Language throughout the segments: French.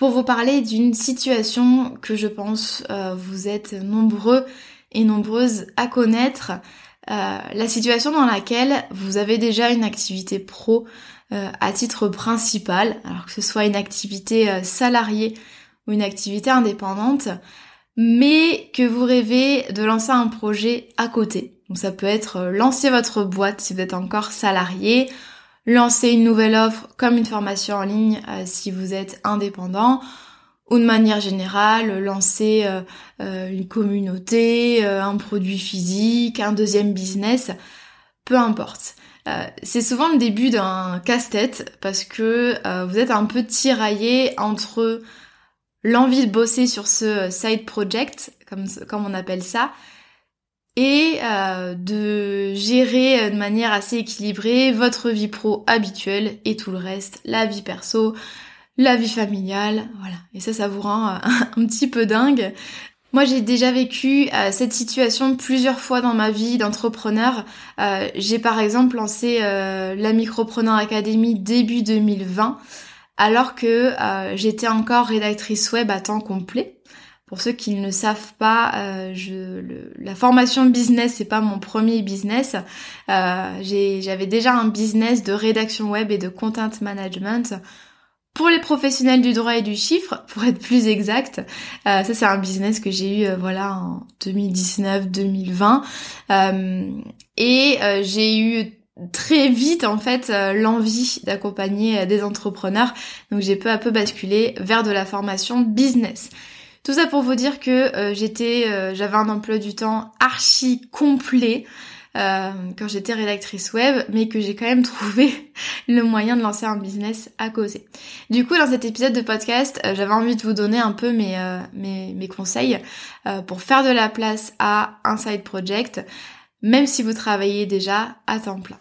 pour vous parler d'une situation que je pense euh, vous êtes nombreux et nombreuses à connaître. Euh, la situation dans laquelle vous avez déjà une activité pro euh, à titre principal, alors que ce soit une activité salariée ou une activité indépendante, mais que vous rêvez de lancer un projet à côté. Donc ça peut être lancer votre boîte si vous êtes encore salarié, lancer une nouvelle offre comme une formation en ligne euh, si vous êtes indépendant ou de manière générale lancer euh, euh, une communauté, un produit physique, un deuxième business, peu importe. c'est souvent le début d'un casse-tête parce que vous êtes un peu tiraillé entre l'envie de bosser sur ce side project, comme, comme on appelle ça, et euh, de gérer euh, de manière assez équilibrée votre vie pro habituelle et tout le reste, la vie perso, la vie familiale, voilà. Et ça, ça vous rend euh, un petit peu dingue. Moi, j'ai déjà vécu cette situation plusieurs fois dans ma vie d'entrepreneur. j'ai par exemple lancé la Micropreneur Academy début 2020, alors que j'étais encore rédactrice web à temps complet. Pour ceux qui ne savent pas, euh, je, la formation business c'est pas mon premier business. Euh, j'avais déjà un business de rédaction web et de content management. Pour les professionnels du droit et du chiffre, pour être plus exact, euh, ça c'est un business que j'ai eu voilà en 2019-2020 et j'ai eu très vite en fait l'envie d'accompagner des entrepreneurs. Donc j'ai peu à peu basculé vers de la formation business. Tout ça pour vous dire que euh, j'étais, euh, j'avais un emploi du temps archi complet euh, quand j'étais rédactrice web, mais que j'ai quand même trouvé le moyen de lancer un business à causer. Du coup, dans cet épisode de podcast, j'avais envie de vous donner un peu mes, mes, mes, conseils pour faire de la place à un side project, même si vous travaillez déjà à temps plein.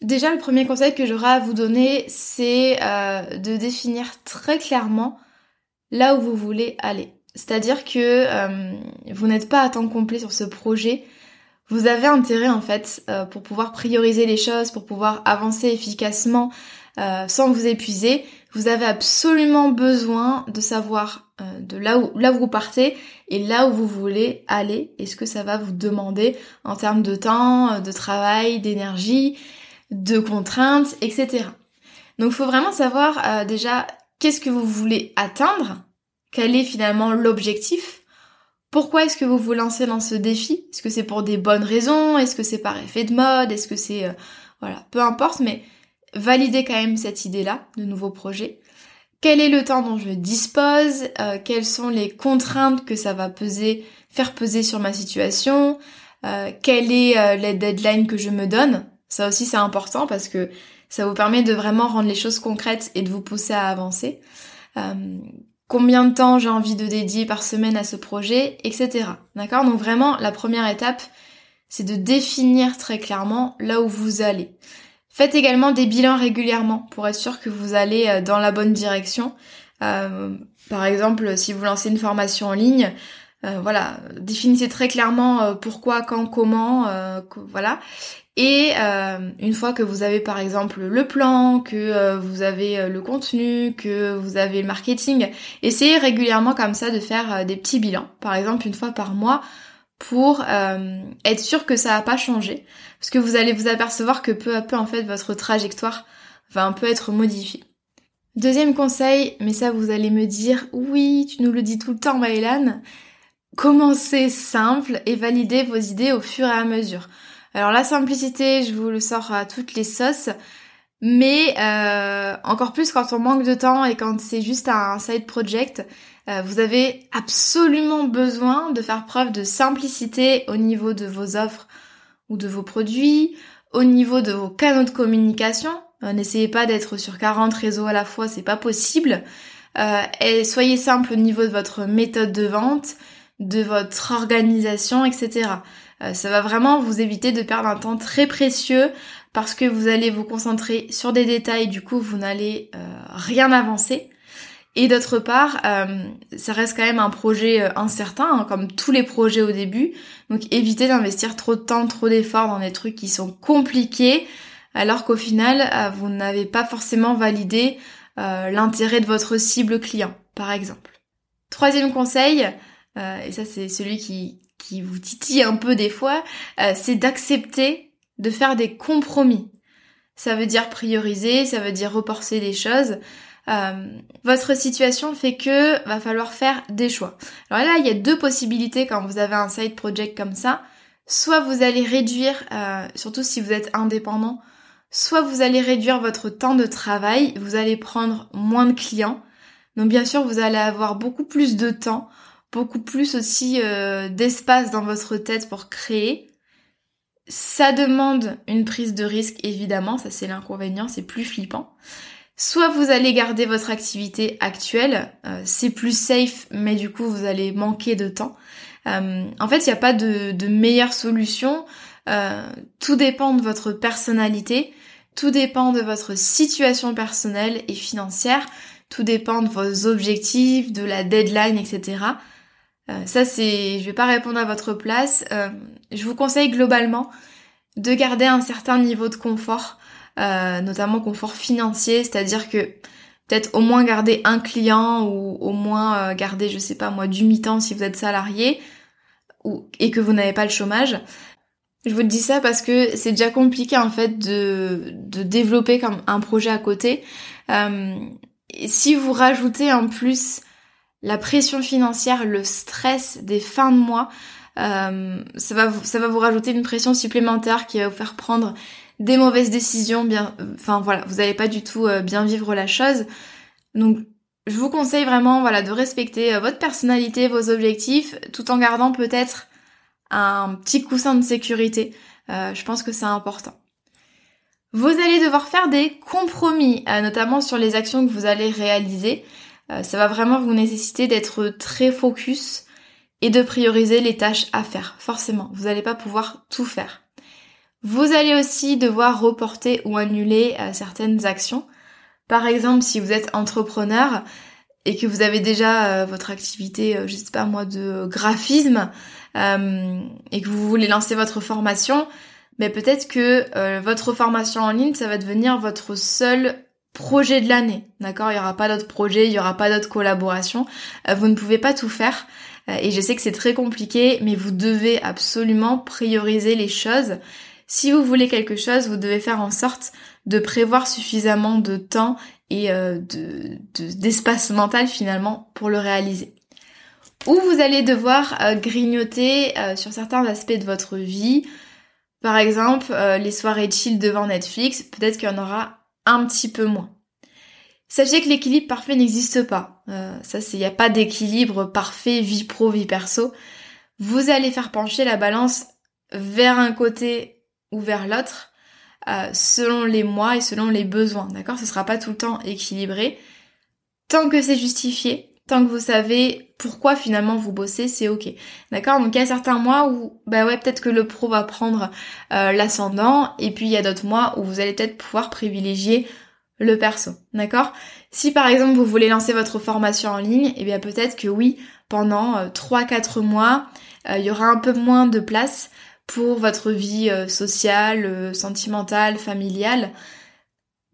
Déjà, le premier conseil que j'aurai à vous donner, c'est de définir très clairement là où vous voulez aller. C'est-à-dire que euh, vous n'êtes pas à temps complet sur ce projet. Vous avez intérêt en fait euh, pour pouvoir prioriser les choses, pour pouvoir avancer efficacement euh, sans vous épuiser. Vous avez absolument besoin de savoir de là où, là où vous partez et là où vous voulez aller et ce que ça va vous demander en termes de temps, de travail, d'énergie, de contraintes, etc. Donc il faut vraiment savoir déjà qu'est-ce que vous voulez atteindre quel est finalement l'objectif? Pourquoi est-ce que vous vous lancez dans ce défi? Est-ce que c'est pour des bonnes raisons? Est-ce que c'est par effet de mode? Est-ce que c'est... Euh, voilà, peu importe, mais validez quand même cette idée-là de nouveau projet. Quel est le temps dont je dispose? Euh, Quelles sont les contraintes que ça va peser, faire peser sur ma situation? Euh, Quelle est la deadline que je me donne? Ça aussi c'est important parce que ça vous permet de vraiment rendre les choses concrètes et de vous pousser à avancer combien de temps j'ai envie de dédier par semaine à ce projet, etc. D'accord? Donc vraiment, la première étape, c'est de définir très clairement là où vous allez. Faites également des bilans régulièrement pour être sûr que vous allez euh, dans la bonne direction. Euh, par exemple, si vous lancez une formation en ligne, voilà, définissez très clairement pourquoi, quand, comment, voilà. Et une fois que vous avez par exemple le plan, que vous avez le contenu, que vous avez le marketing, essayez régulièrement comme ça de faire des petits bilans, par exemple une fois par mois, pour être sûr que ça n'a pas changé, parce que vous allez vous apercevoir que peu à peu en fait votre trajectoire va un peu être modifiée. Deuxième conseil, mais ça vous allez me dire, oui, tu nous le dis tout le temps Maëlan, commencez simple et validez vos idées au fur et à mesure. Alors la simplicité, je vous le sors à toutes les sauces, mais euh, encore plus quand on manque de temps et quand c'est juste un side project, euh, vous avez absolument besoin de faire preuve de simplicité au niveau de vos offres ou de vos produits, au niveau de vos canaux de communication, euh, n'essayez pas d'être sur 40 réseaux à la fois, c'est pas possible. Et soyez simple au niveau de votre méthode de vente, de votre organisation, etc. Euh, ça va vraiment vous éviter de perdre un temps très précieux parce que vous allez vous concentrer sur des détails, du coup vous n'allez rien avancer. Et d'autre part, ça reste quand même un projet incertain, hein, comme tous les projets au début. Donc évitez d'investir trop de temps, trop d'efforts dans des trucs qui sont compliqués alors qu'au final, euh, vous n'avez pas forcément validé euh, l'intérêt de votre cible client, par exemple. Troisième conseil, euh, et ça c'est celui qui, qui vous titille un peu des fois, c'est d'accepter de faire des compromis. Ça veut dire prioriser, ça veut dire reporter des choses. votre situation fait que va falloir faire des choix. Alors là, il y a deux possibilités quand vous avez un side project comme ça. Soit vous allez réduire, surtout si vous êtes indépendant, soit vous allez réduire votre temps de travail, vous allez prendre moins de clients. Donc bien sûr, vous allez avoir beaucoup plus de temps, beaucoup plus aussi euh, d'espace dans votre tête pour créer. Ça demande une prise de risque, évidemment, ça c'est l'inconvénient, c'est plus flippant. Soit vous allez garder votre activité actuelle, euh, c'est plus safe, mais du coup vous allez manquer de temps. Euh, en fait, il n'y a pas de, de meilleure solution. tout dépend de votre personnalité. Tout dépend de votre situation personnelle et financière, tout dépend de vos objectifs, de la deadline, etc. Euh, ça c'est, je vais pas répondre à votre place. Euh, je vous conseille globalement de garder un certain niveau de confort, euh, notamment confort financier, c'est-à-dire que peut-être au moins garder un client ou au moins garder, je sais pas moi, du mi-temps si vous êtes salarié ou, et que vous n'avez pas le chômage. Je vous dis ça parce que c'est déjà compliqué en fait de, de développer comme un projet à côté. Euh, si vous rajoutez en plus la pression financière, le stress des fins de mois, euh, ça, va vous, ça va vous rajouter une pression supplémentaire qui va vous faire prendre des mauvaises décisions. Bien, enfin voilà, vous n'allez pas du tout euh, bien vivre la chose. Donc je vous conseille vraiment voilà de respecter euh, votre personnalité, vos objectifs, tout en gardant peut-être un petit coussin de sécurité. Je pense que c'est important. Vous allez devoir faire des compromis, notamment sur les actions que vous allez réaliser. Euh, ça va vraiment vous nécessiter d'être très focus et de prioriser les tâches à faire. Forcément, vous n'allez pas pouvoir tout faire. Vous allez aussi devoir reporter ou annuler certaines actions. Par exemple, si vous êtes entrepreneur et que vous avez déjà votre activité, je sais pas moi, de graphisme, euh, et que vous voulez lancer votre formation, mais peut-être que euh, votre formation en ligne, ça va devenir votre seul projet de l'année. D'accord? Il n'y aura pas d'autres projets, il n'y aura pas d'autres collaborations. Euh, vous ne pouvez pas tout faire. et je sais que c'est très compliqué, mais vous devez absolument prioriser les choses. Si vous voulez quelque chose, vous devez faire en sorte de prévoir suffisamment de temps et d'espace mental finalement pour le réaliser ou vous allez devoir euh, grignoter euh, sur certains aspects de votre vie. Par exemple, euh, les soirées chill devant Netflix, peut-être qu'il y en aura petit peu moins. Sachez que l'équilibre parfait n'existe pas. ça, c'est, il n'y a pas d'équilibre parfait vie pro, vie perso. Vous allez faire pencher la balance vers un côté ou vers l'autre, selon les mois et selon les besoins. D'accord? Ce sera pas tout le temps équilibré. Tant que c'est justifié, Tant que vous savez pourquoi finalement vous bossez, c'est ok. D'accord? Donc il y a certains mois où, bah ouais, peut-être que le pro va prendre euh, l'ascendant, et puis il y a d'autres mois où vous allez peut-être pouvoir privilégier le perso, d'accord? Si par exemple vous voulez lancer votre formation en ligne, eh bien peut-être que oui, pendant 3-4 mois, il y aura un peu moins de place pour votre vie sociale, sentimentale, familiale.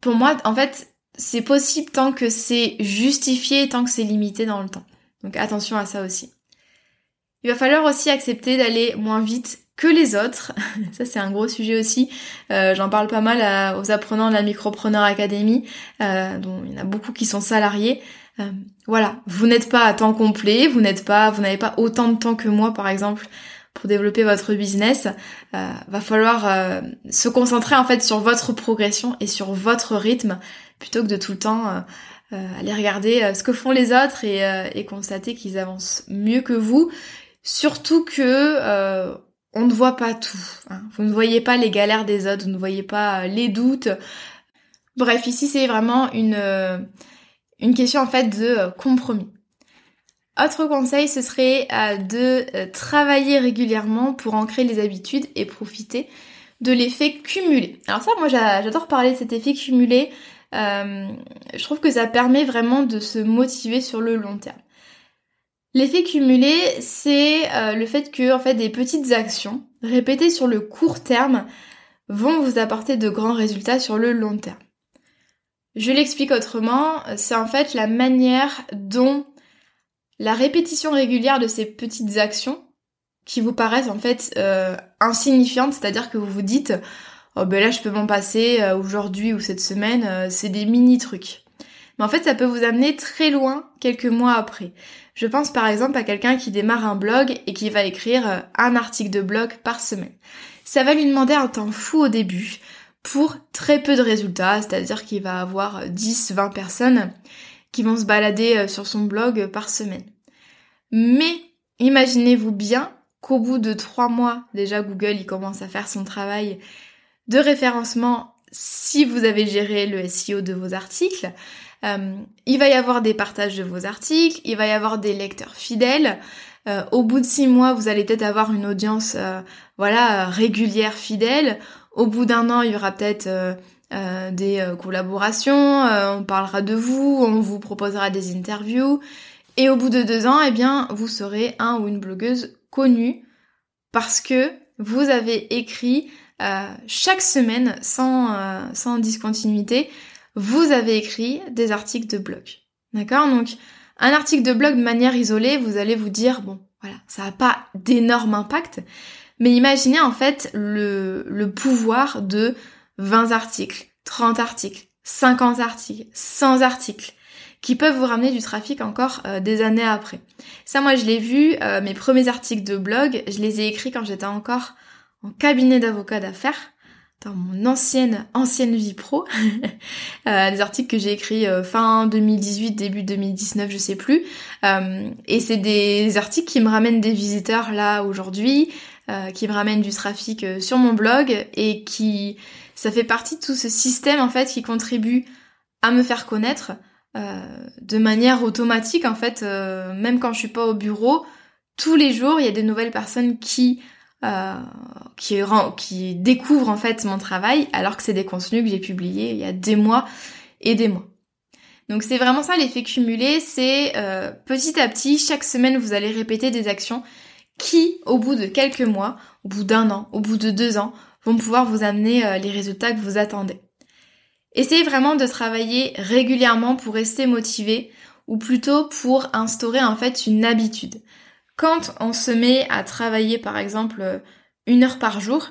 Pour moi, en fait, c'est possible tant que c'est justifié, tant que c'est limité dans le temps. Donc attention à ça aussi. Il va falloir aussi accepter d'aller moins vite que les autres. Ça c'est un gros sujet aussi. Euh, j'en parle pas mal aux apprenants de la Micropreneur Academy, euh, dont il y en a beaucoup qui sont salariés. Euh, voilà, vous n'êtes pas à temps complet, vous n'êtes pas, vous n'avez pas autant de temps que moi par exemple pour développer votre business. va falloir se concentrer en fait sur votre progression et sur votre rythme plutôt que de tout le temps aller regarder ce que font les autres et, constater qu'ils avancent mieux que vous. Surtout que on ne voit pas tout. Hein. Vous ne voyez pas les galères des autres, vous ne voyez pas euh, les doutes. Bref, ici c'est vraiment une, euh, une question en fait de euh, compromis. Autre conseil, ce serait de travailler régulièrement pour ancrer les habitudes et profiter de l'effet cumulé. Alors ça, moi j'adore parler de cet effet cumulé. je trouve que ça permet vraiment de se motiver sur le long terme. L'effet cumulé, c'est euh, le fait que en fait des petites actions répétées sur le court terme vont vous apporter de grands résultats sur le long terme. Je l'explique autrement, c'est en fait la manière dont la répétition régulière de ces petites actions qui vous paraissent en fait euh, insignifiantes, c'est-à-dire que vous vous dites oh ben là je peux m'en passer euh, aujourd'hui ou cette semaine, c'est des mini trucs. Mais en fait ça peut vous amener très loin quelques mois après. Je pense par exemple à quelqu'un qui démarre un blog et qui va écrire euh, un article de blog par semaine. Ça va lui demander un temps fou au début pour très peu de résultats, c'est-à-dire qu'il va avoir 10-20 personnes qui vont se balader euh, sur son blog par semaine. Mais imaginez-vous bien qu'au bout de 3 mois, déjà Google il commence à faire son travail de référencement si vous avez géré le SEO de vos articles, euh, il va y avoir des partages de vos articles, il va y avoir des lecteurs fidèles. Euh, au bout de six mois, vous allez peut-être avoir une audience, euh, voilà, régulière, fidèle. Au bout d'un an, il y aura peut-être des collaborations, on parlera de vous, on vous proposera des interviews. Et au bout de deux ans, eh bien, vous serez un ou une blogueuse connue parce que vous avez écrit chaque semaine sans, sans discontinuité vous avez écrit des articles de blog. D'accord? Donc, un article de blog de manière isolée, vous allez vous dire, bon, voilà, ça n'a pas d'énorme impact, mais imaginez en fait le, le pouvoir de 20 articles, 30 articles, 50 articles, 100 articles qui peuvent vous ramener du trafic encore euh, des années après. Ça, moi, je l'ai vu, euh, mes premiers articles de blog, je les ai écrits quand j'étais encore en cabinet d'avocat d'affaires dans mon ancienne ancienne vie pro, euh, des articles que j'ai écrits euh, fin 2018, début 2019, je sais plus. Euh, et c'est des articles qui me ramènent des visiteurs là aujourd'hui, qui me ramènent du trafic sur mon blog et qui ça fait partie de tout ce système en fait qui contribue à me faire connaître de manière automatique en fait, même quand je suis pas au bureau, tous les jours il y a des nouvelles personnes qui euh, qui, qui découvre en fait mon travail alors que c'est des contenus que j'ai publiés il y a des mois et des mois. Donc c'est vraiment ça l'effet cumulé, c'est euh, petit à petit, chaque semaine vous allez répéter des actions qui, au bout de quelques mois, au bout d'un an, au bout de deux ans, vont pouvoir vous amener euh, les résultats que vous attendez. Essayez vraiment de travailler régulièrement pour rester motivé ou plutôt pour instaurer en fait une habitude. Quand on se met à travailler par exemple euh, une heure par jour,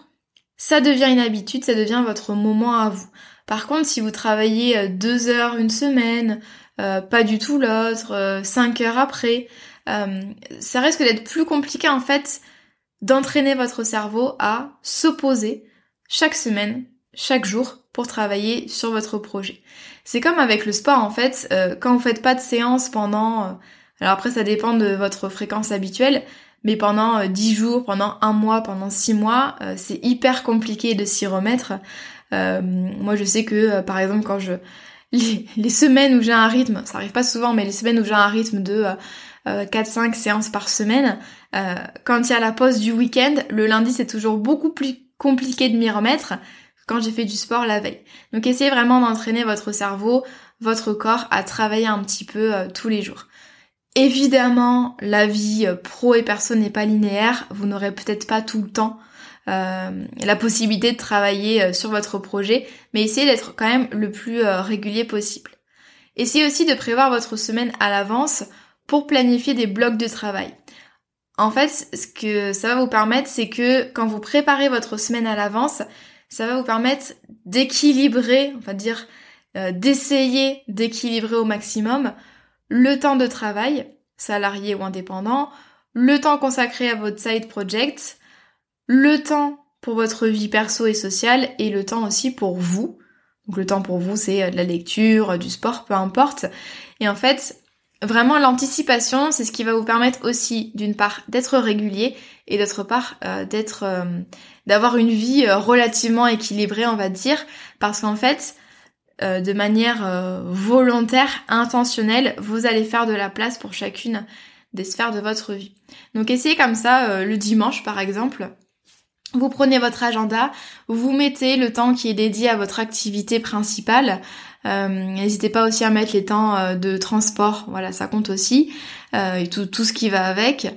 ça devient une habitude, ça devient votre moment à vous. Par contre, si vous travaillez euh, deux heures une semaine, pas du tout l'autre, cinq heures après, ça risque d'être plus compliqué en fait d'entraîner votre cerveau à s'opposer chaque semaine, chaque jour pour travailler sur votre projet. C'est comme avec le sport en fait, quand vous faites pas de séance pendant alors après, ça dépend de votre fréquence habituelle, mais pendant 10 euh, jours, pendant un mois, pendant 6 mois, euh, c'est hyper compliqué de s'y remettre. Euh, moi, je sais que, par exemple, quand je... Les, semaines où j'ai un rythme, ça arrive pas souvent, mais les semaines où j'ai un rythme de 4-5 séances par semaine, quand il y a la pause du week-end, le lundi, c'est toujours beaucoup plus compliqué de m'y remettre quand j'ai fait du sport la veille. Donc essayez vraiment d'entraîner votre cerveau, votre corps à travailler un petit peu euh, tous les jours. Évidemment, la vie euh, pro et perso n'est pas linéaire, vous n'aurez peut-être pas tout le temps euh, la possibilité de travailler sur votre projet, mais essayez d'être quand même le plus régulier possible. Essayez aussi de prévoir votre semaine à l'avance pour planifier des blocs de travail. En fait, ce que ça va vous permettre, c'est que quand vous préparez votre semaine à l'avance, ça va vous permettre d'équilibrer, on va dire, euh, d'essayer d'équilibrer au maximum le temps de travail, salarié ou indépendant, le temps consacré à votre side project, le temps pour votre vie perso et sociale et le temps aussi pour vous. Donc le temps pour vous, c'est euh, de la lecture, du sport, peu importe. Et en fait, Vraiment, l'anticipation, c'est ce qui va vous permettre aussi, d'une part, d'être régulier et d'autre part, euh, d'être, euh, d'avoir une vie euh, relativement équilibrée, on va dire, parce qu'en fait, de manière volontaire, intentionnelle, vous allez faire de la place pour chacune des sphères de votre vie. Donc essayez comme ça le dimanche, par exemple. Vous prenez votre agenda, vous mettez le temps qui est dédié à votre activité principale, euh, n'hésitez pas aussi à mettre les temps euh, de transport, voilà, ça compte aussi, euh, et tout, tout ce qui va avec.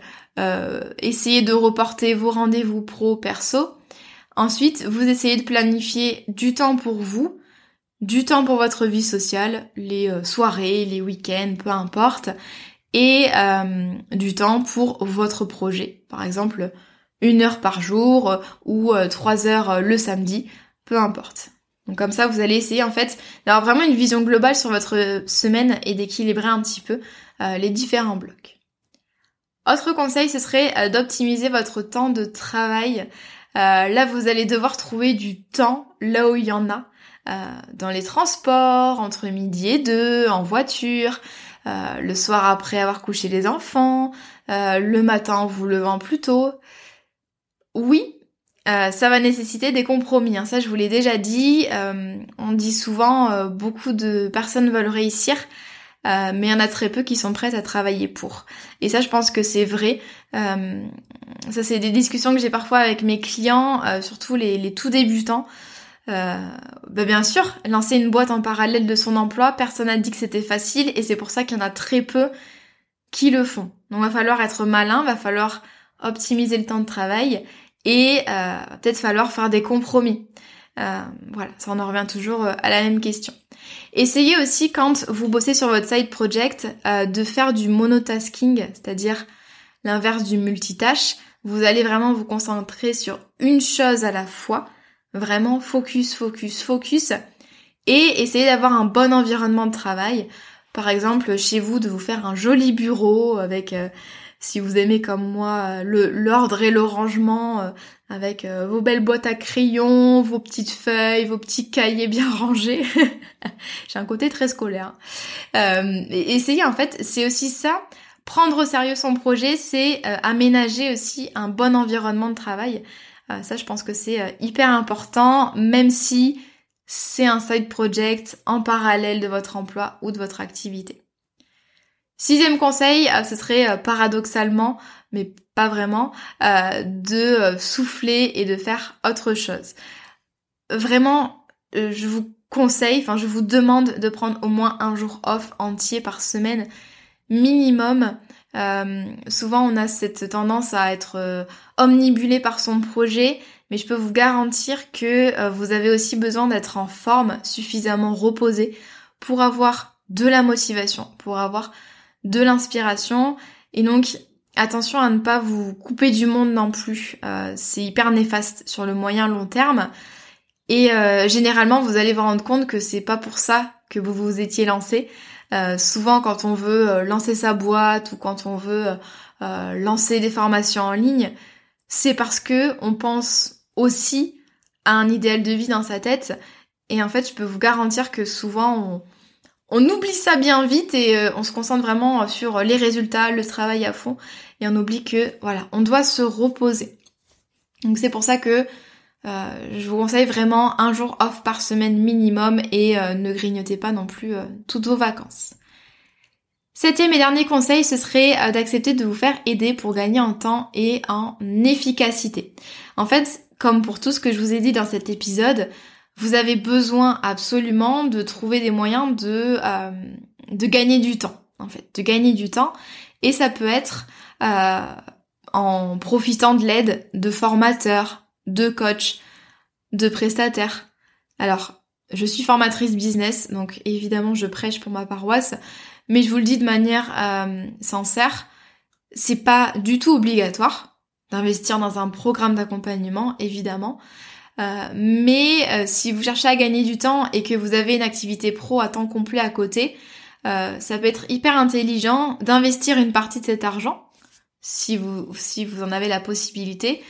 essayez de reporter vos rendez-vous pro, perso. Ensuite, vous essayez de planifier du temps pour vous, du temps pour votre vie sociale, les soirées, les week-ends, peu importe, et du temps pour votre projet. Par exemple, une heure par jour ou trois heures le samedi, peu importe. Donc comme ça, vous allez essayer en fait d'avoir vraiment une vision globale sur votre semaine et d'équilibrer un petit peu euh, les différents blocs. Autre conseil, ce serait euh, d'optimiser votre temps de travail. Euh, là, vous allez devoir trouver du temps là où il y en a. dans les transports, entre midi et deux, en voiture, le soir après avoir couché les enfants, le matin en vous levant plus tôt. Oui, euh, ça va nécessiter des compromis. Hein. Ça, je vous l'ai déjà dit. Euh, on dit souvent euh, beaucoup de personnes veulent réussir, mais il y en a très peu qui sont prêtes à travailler pour. Et ça, je pense que c'est vrai. ça, c'est des discussions que j'ai parfois avec mes clients, surtout les, tout débutants. Bah, bien sûr, lancer une boîte en parallèle de son emploi, personne n'a dit que c'était facile, et c'est pour ça qu'il y en a très peu qui le font. Donc, va falloir être malin, va falloir optimiser le temps de travail et euh, peut-être falloir faire des compromis. Euh, voilà, ça en revient toujours euh, à la même question. Essayez aussi quand vous bossez sur votre side project de faire du monotasking, c'est-à-dire l'inverse du multitâche. Vous allez vraiment vous concentrer sur une chose à la fois, vraiment focus, focus, focus, et essayer d'avoir un bon environnement de travail. Par exemple, chez vous, de vous faire un joli bureau avec si vous aimez comme moi le l'ordre et le rangement euh, avec euh, vos belles boîtes à crayons, vos petites feuilles, vos petits cahiers bien rangés. J'ai un côté très scolaire. Euh, essayez en fait, c'est aussi ça. Prendre au sérieux son projet, c'est aménager aussi un bon environnement de travail. ça, je pense que c'est hyper important, même si c'est un side project en parallèle de votre emploi ou de votre activité. Sixième conseil, euh, ce serait euh, paradoxalement, mais pas vraiment, euh, de souffler et de faire autre chose. Vraiment, je vous conseille, enfin je vous demande de prendre au moins un jour off entier par semaine minimum. souvent on a cette tendance à être omnibulé par son projet, mais je peux vous garantir que vous avez aussi besoin d'être en forme, suffisamment reposé pour avoir de la motivation, pour avoir de l'inspiration. Et donc, attention à ne pas vous couper du monde non plus. Euh, c'est hyper néfaste sur le moyen long terme. Et euh, généralement, vous allez vous rendre compte que c'est pas pour ça que vous vous étiez lancé. Euh, souvent, quand on veut lancer sa boîte ou quand on veut lancer des formations en ligne, c'est parce que on pense aussi à un idéal de vie dans sa tête. Et en fait, je peux vous garantir que souvent, on, on oublie ça bien vite et euh, on se concentre vraiment sur les résultats, le travail à fond et on oublie que voilà, on doit se reposer. Donc c'est pour ça que euh, je vous conseille vraiment un jour off par semaine minimum et euh, ne grignotez pas non plus toutes vos vacances. Septième et dernier conseil, ce serait d'accepter de vous faire aider pour gagner en temps et en efficacité. En fait, comme pour tout ce que je vous ai dit dans cet épisode, vous avez besoin absolument de trouver des moyens de, euh, de gagner du temps, en fait, de gagner du temps. Et ça peut être euh, en profitant de l'aide de formateurs, de coachs, de prestataires. Alors, je suis formatrice business, donc évidemment je prêche pour ma paroisse, mais je vous le dis de manière euh, sincère, c'est pas du tout obligatoire d'investir dans un programme d'accompagnement, évidemment. Euh, mais euh, si vous cherchez à gagner du temps et que vous avez une activité pro à temps complet à côté, ça peut être hyper intelligent d'investir une partie de cet argent, si vous, si vous en avez la possibilité,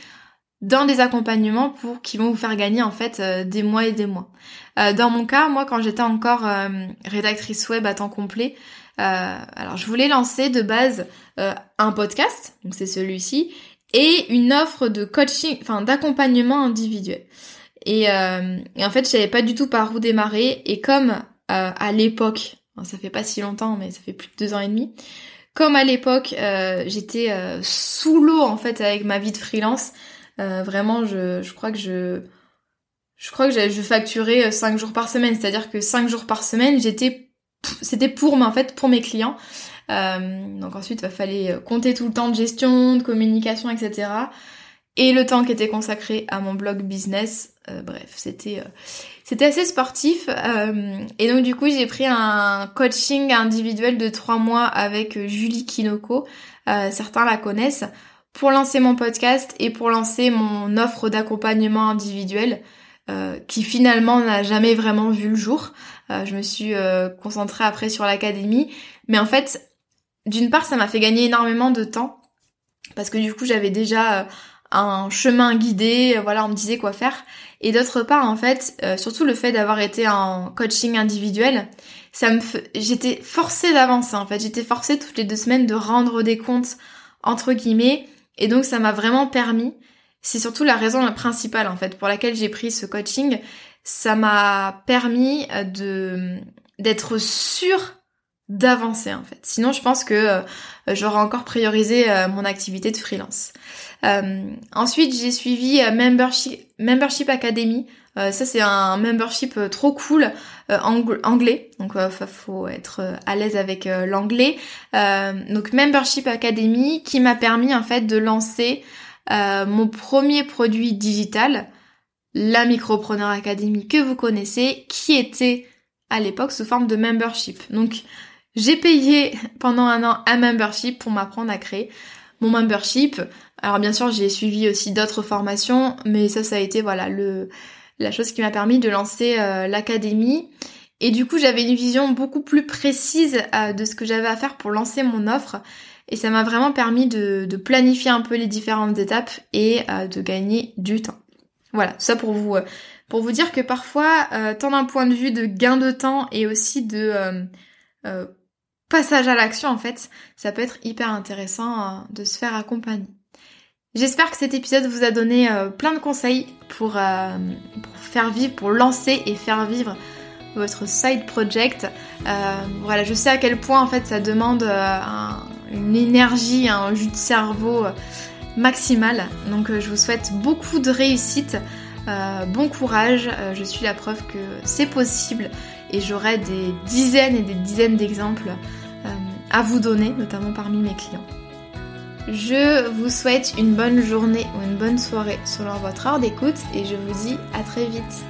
dans des accompagnements pour qui vont vous faire gagner en fait des mois et des mois. dans mon cas, moi quand j'étais encore rédactrice web à temps complet, euh, alors je voulais lancer de base euh, un podcast, donc c'est celui-ci, et une offre de coaching, enfin d'accompagnement individuel. Et, euh, et, en fait, je savais pas du tout par où démarrer. Et comme à l'époque, ça fait pas si longtemps, mais ça fait plus de deux ans et demi, comme à l'époque j'étais sous l'eau en fait avec ma vie de freelance, vraiment, je, je crois que je je crois que je facturais 5 jours par semaine, c'est-à-dire que 5 jours par semaine, j'étais c'était pour, en fait, pour mes clients. Euh, donc ensuite, il fallait compter tout le temps de gestion, de communication, etc. Et le temps qui était consacré à mon blog business. Euh, bref, c'était euh, c'était assez sportif. et donc du coup, j'ai pris un coaching individuel de trois mois avec Julie Kinoko. certains la connaissent pour lancer mon podcast et pour lancer mon offre d'accompagnement individuel. qui finalement n'a jamais vraiment vu le jour. Euh, je me suis euh, concentrée après sur l'académie. Mais en fait, d'une part, ça m'a fait gagner énormément de temps. Parce que du coup, j'avais déjà euh, un chemin guidé, voilà, on me disait quoi faire. Et d'autre part, en fait, surtout le fait d'avoir été en coaching individuel, ça me, j'étais forcée d'avancer. En fait, j'étais forcée toutes les deux semaines de rendre des comptes entre guillemets. Et donc, ça m'a vraiment permis. C'est surtout la raison principale en fait pour laquelle j'ai pris ce coaching, ça m'a permis euh, de d'être sûre d'avancer en fait. Sinon, je pense que euh, j'aurais encore priorisé euh, mon activité de freelance. ensuite, j'ai suivi membership, membership Academy. ça, c'est un membership trop cool anglais. Donc, faut être à l'aise avec l'anglais. donc, Membership Academy qui m'a permis en fait de lancer mon premier produit digital la Micropreneur Academy que vous connaissez, qui était à l'époque sous forme de membership. Donc j'ai payé pendant un an un membership pour m'apprendre à créer mon membership. Alors bien sûr j'ai suivi aussi d'autres formations, mais ça ça a été voilà le la chose qui m'a permis de lancer euh, l'académie. Et du coup j'avais une vision beaucoup plus précise euh, de ce que j'avais à faire pour lancer mon offre. Et ça m'a vraiment permis de, planifier un peu les différentes étapes et euh, de gagner du temps. Voilà, ça pour vous pour vous dire que parfois, tant d'un point de vue de gain de temps et aussi de passage à l'action en fait, ça peut être hyper intéressant de se faire accompagner. J'espère que cet épisode vous a donné plein de conseils pour, faire vivre, pour lancer et faire vivre votre side project. voilà, je sais à quel point en fait ça demande une énergie, un jus de cerveau maximale. Donc euh, je vous souhaite beaucoup de réussite, euh, bon courage, euh, je suis la preuve que c'est possible et j'aurai des dizaines et des dizaines d'exemples à vous donner, notamment parmi mes clients. Je vous souhaite une bonne journée ou une bonne soirée selon votre heure d'écoute et je vous dis à très vite.